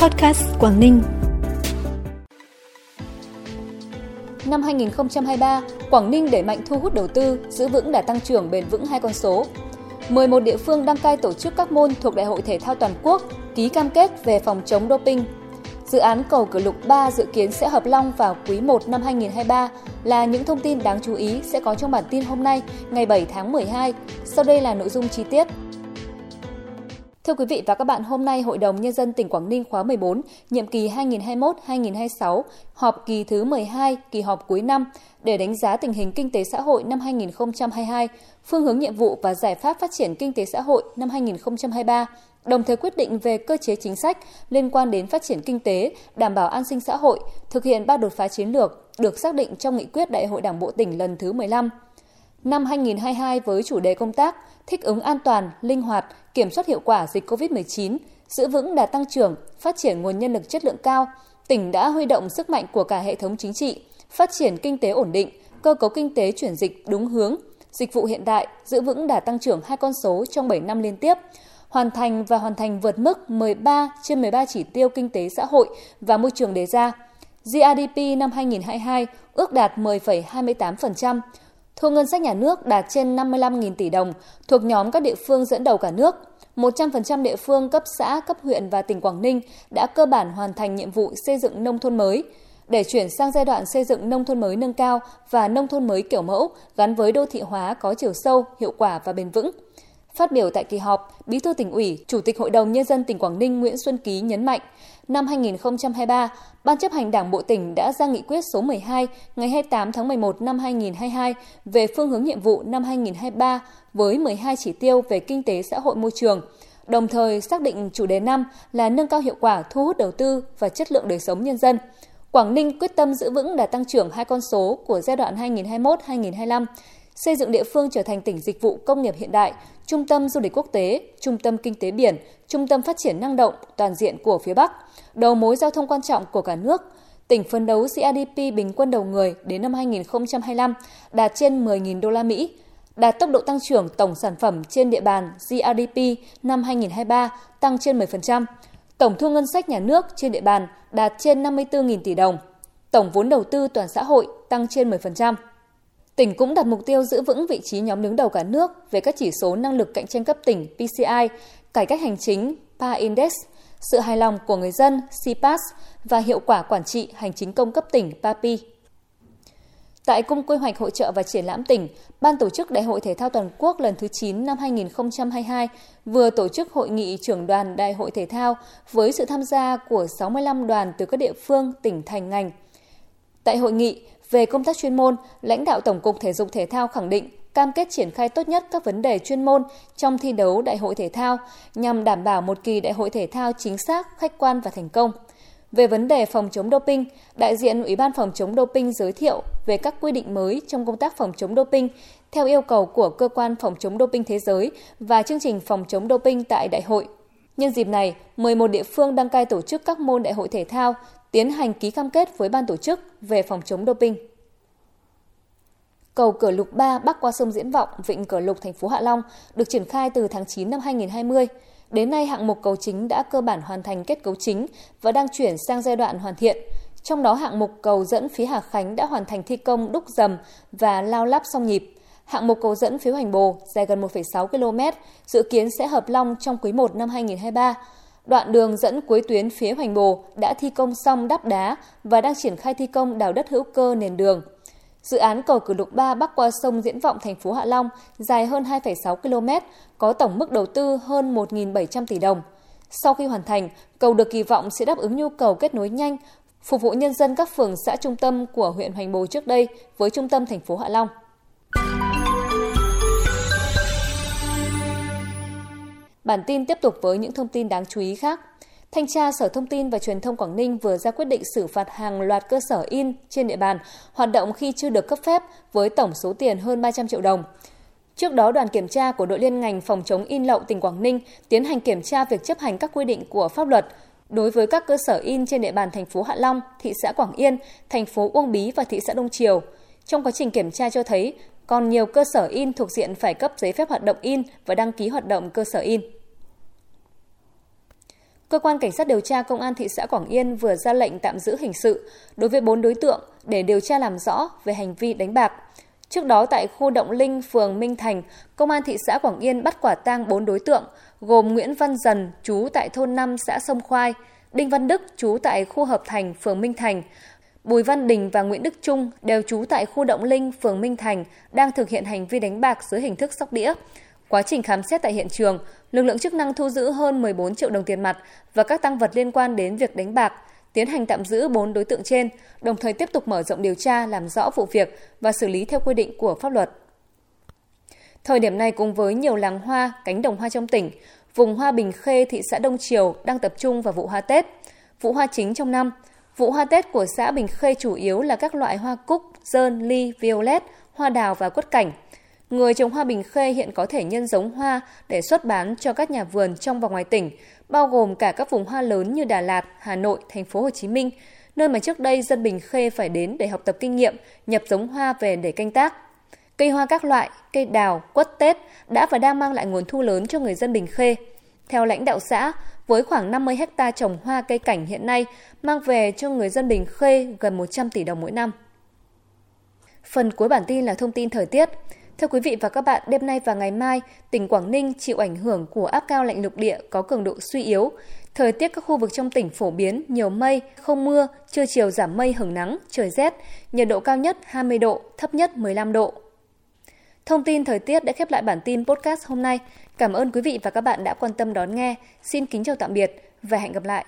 Podcast Quảng Ninh. Năm 2023, Quảng Ninh đẩy mạnh thu hút đầu tư, giữ vững đà tăng trưởng bền vững hai con số. 11 địa phương đăng cai tổ chức các môn thuộc Đại hội Thể thao Toàn quốc ký cam kết về phòng chống doping. Dự án cầu Cửa Lục 3 dự kiến sẽ hợp long vào quý 1 năm 2023 là những thông tin đáng chú ý sẽ có trong bản tin hôm nay, ngày 7 tháng 12. Sau đây là nội dung chi tiết. Thưa quý vị và các bạn, hôm nay Hội đồng Nhân dân tỉnh Quảng Ninh khóa 14, nhiệm kỳ 2021-2026, họp kỳ thứ 12, kỳ họp cuối năm để đánh giá tình hình kinh tế xã hội năm 2022, phương hướng nhiệm vụ và giải pháp phát triển kinh tế xã hội năm 2023, đồng thời quyết định về cơ chế chính sách liên quan đến phát triển kinh tế, đảm bảo an sinh xã hội, thực hiện ba đột phá chiến lược được xác định trong nghị quyết Đại hội Đảng bộ tỉnh lần thứ 15. Năm 2022 với chủ đề công tác thích ứng an toàn, linh hoạt, kiểm soát hiệu quả dịch COVID-19, giữ vững đà tăng trưởng, phát triển nguồn nhân lực chất lượng cao, tỉnh đã huy động sức mạnh của cả hệ thống chính trị, phát triển kinh tế ổn định, cơ cấu kinh tế chuyển dịch đúng hướng, dịch vụ hiện đại, giữ vững đà tăng trưởng hai con số trong 7 năm liên tiếp, hoàn thành và hoàn thành vượt mức 13 trên 13 chỉ tiêu kinh tế xã hội và môi trường đề ra. GRDP năm 2022 ước đạt 10,28%, thu ngân sách nhà nước đạt trên 55.000 tỷ đồng, thuộc nhóm các địa phương dẫn đầu cả nước. 100% địa phương cấp xã, cấp huyện và tỉnh Quảng Ninh đã cơ bản hoàn thành nhiệm vụ xây dựng nông thôn mới. Để chuyển sang giai đoạn xây dựng nông thôn mới nâng cao và nông thôn mới kiểu mẫu gắn với đô thị hóa có chiều sâu, hiệu quả và bền vững. Phát biểu tại kỳ họp, Bí thư tỉnh ủy, Chủ tịch Hội đồng Nhân dân tỉnh Quảng Ninh Nguyễn Xuân Ký nhấn mạnh, năm 2023, Ban chấp hành Đảng Bộ tỉnh đã ra nghị quyết số 12 ngày 28 tháng 11 năm 2022 về phương hướng nhiệm vụ năm 2023 với 12 chỉ tiêu về kinh tế xã hội môi trường, đồng thời xác định chủ đề năm là nâng cao hiệu quả thu hút đầu tư và chất lượng đời sống nhân dân. Quảng Ninh quyết tâm giữ vững đà tăng trưởng hai con số của giai đoạn 2021-2025, xây dựng địa phương trở thành tỉnh dịch vụ công nghiệp hiện đại, trung tâm du lịch quốc tế, trung tâm kinh tế biển, trung tâm phát triển năng động toàn diện của phía Bắc, đầu mối giao thông quan trọng của cả nước. Tỉnh phấn đấu GDP bình quân đầu người đến năm 2025 đạt trên 10.000 đô la Mỹ, đạt tốc độ tăng trưởng tổng sản phẩm trên địa bàn GRDP năm 2023 tăng trên 10%, tổng thu ngân sách nhà nước trên địa bàn đạt trên 54.000 tỷ đồng, tổng vốn đầu tư toàn xã hội tăng trên 10%. Tỉnh cũng đặt mục tiêu giữ vững vị trí nhóm đứng đầu cả nước về các chỉ số năng lực cạnh tranh cấp tỉnh PCI, cải cách hành chính PA Index, sự hài lòng của người dân CPAS và hiệu quả quản trị hành chính công cấp tỉnh PAPI. Tại Cung Quy hoạch Hội trợ và Triển lãm tỉnh, Ban tổ chức Đại hội Thể thao Toàn quốc lần thứ 9 năm 2022 vừa tổ chức hội nghị trưởng đoàn Đại hội Thể thao với sự tham gia của 65 đoàn từ các địa phương, tỉnh, thành, ngành. Tại hội nghị, về công tác chuyên môn, lãnh đạo Tổng cục Thể dục Thể thao khẳng định cam kết triển khai tốt nhất các vấn đề chuyên môn trong thi đấu đại hội thể thao nhằm đảm bảo một kỳ đại hội thể thao chính xác, khách quan và thành công. Về vấn đề phòng chống doping, đại diện Ủy ban phòng chống doping giới thiệu về các quy định mới trong công tác phòng chống doping theo yêu cầu của cơ quan phòng chống doping thế giới và chương trình phòng chống doping tại đại hội. Nhân dịp này, 11 địa phương đăng cai tổ chức các môn đại hội thể thao tiến hành ký cam kết với ban tổ chức về phòng chống doping. Cầu Cửa Lục 3 bắc qua sông Diễn Vọng, Vịnh Cửa Lục, thành phố Hạ Long được triển khai từ tháng 9 năm 2020. Đến nay, hạng mục cầu chính đã cơ bản hoàn thành kết cấu chính và đang chuyển sang giai đoạn hoàn thiện. Trong đó, hạng mục cầu dẫn phía Hà Khánh đã hoàn thành thi công đúc dầm và lao lắp song nhịp. Hạng mục cầu dẫn phía hành Bồ dài gần 1,6 km, dự kiến sẽ hợp long trong quý 1 năm 2023. Đoạn đường dẫn cuối tuyến phía Hoành Bồ đã thi công xong đắp đá và đang triển khai thi công đào đất hữu cơ nền đường. Dự án cầu cử lục 3 bắc qua sông Diễn Vọng thành phố Hạ Long dài hơn 2,6 km, có tổng mức đầu tư hơn 1.700 tỷ đồng. Sau khi hoàn thành, cầu được kỳ vọng sẽ đáp ứng nhu cầu kết nối nhanh, phục vụ nhân dân các phường xã trung tâm của huyện Hoành Bồ trước đây với trung tâm thành phố Hạ Long. Bản tin tiếp tục với những thông tin đáng chú ý khác. Thanh tra Sở Thông tin và Truyền thông Quảng Ninh vừa ra quyết định xử phạt hàng loạt cơ sở in trên địa bàn hoạt động khi chưa được cấp phép với tổng số tiền hơn 300 triệu đồng. Trước đó, đoàn kiểm tra của đội liên ngành phòng chống in lậu tỉnh Quảng Ninh tiến hành kiểm tra việc chấp hành các quy định của pháp luật đối với các cơ sở in trên địa bàn thành phố Hạ Long, thị xã Quảng Yên, thành phố Uông Bí và thị xã Đông Triều. Trong quá trình kiểm tra cho thấy, còn nhiều cơ sở in thuộc diện phải cấp giấy phép hoạt động in và đăng ký hoạt động cơ sở in. Cơ quan Cảnh sát điều tra Công an thị xã Quảng Yên vừa ra lệnh tạm giữ hình sự đối với 4 đối tượng để điều tra làm rõ về hành vi đánh bạc. Trước đó tại khu Động Linh, phường Minh Thành, Công an thị xã Quảng Yên bắt quả tang 4 đối tượng, gồm Nguyễn Văn Dần, chú tại thôn 5 xã Sông Khoai, Đinh Văn Đức, chú tại khu Hợp Thành, phường Minh Thành, Bùi Văn Đình và Nguyễn Đức Trung đều trú tại khu Động Linh, phường Minh Thành, đang thực hiện hành vi đánh bạc dưới hình thức sóc đĩa. Quá trình khám xét tại hiện trường, lực lượng chức năng thu giữ hơn 14 triệu đồng tiền mặt và các tăng vật liên quan đến việc đánh bạc, tiến hành tạm giữ 4 đối tượng trên, đồng thời tiếp tục mở rộng điều tra làm rõ vụ việc và xử lý theo quy định của pháp luật. Thời điểm này cùng với nhiều làng hoa, cánh đồng hoa trong tỉnh, vùng hoa Bình Khê, thị xã Đông Triều đang tập trung vào vụ hoa Tết. Vụ hoa chính trong năm, vụ hoa Tết của xã Bình Khê chủ yếu là các loại hoa cúc, dơn, ly, violet, hoa đào và quất cảnh. Người trồng hoa Bình Khê hiện có thể nhân giống hoa để xuất bán cho các nhà vườn trong và ngoài tỉnh, bao gồm cả các vùng hoa lớn như Đà Lạt, Hà Nội, thành phố Hồ Chí Minh, nơi mà trước đây dân Bình Khê phải đến để học tập kinh nghiệm, nhập giống hoa về để canh tác. Cây hoa các loại, cây đào, quất Tết đã và đang mang lại nguồn thu lớn cho người dân Bình Khê. Theo lãnh đạo xã, với khoảng 50 hecta trồng hoa cây cảnh hiện nay, mang về cho người dân Bình Khê gần 100 tỷ đồng mỗi năm. Phần cuối bản tin là thông tin thời tiết. Thưa quý vị và các bạn, đêm nay và ngày mai, tỉnh Quảng Ninh chịu ảnh hưởng của áp cao lạnh lục địa có cường độ suy yếu. Thời tiết các khu vực trong tỉnh phổ biến, nhiều mây, không mưa, trưa chiều giảm mây hứng nắng, trời rét, nhiệt độ cao nhất 20 độ, thấp nhất 15 độ. Thông tin thời tiết đã khép lại bản tin podcast hôm nay. Cảm ơn quý vị và các bạn đã quan tâm đón nghe. Xin kính chào tạm biệt và hẹn gặp lại.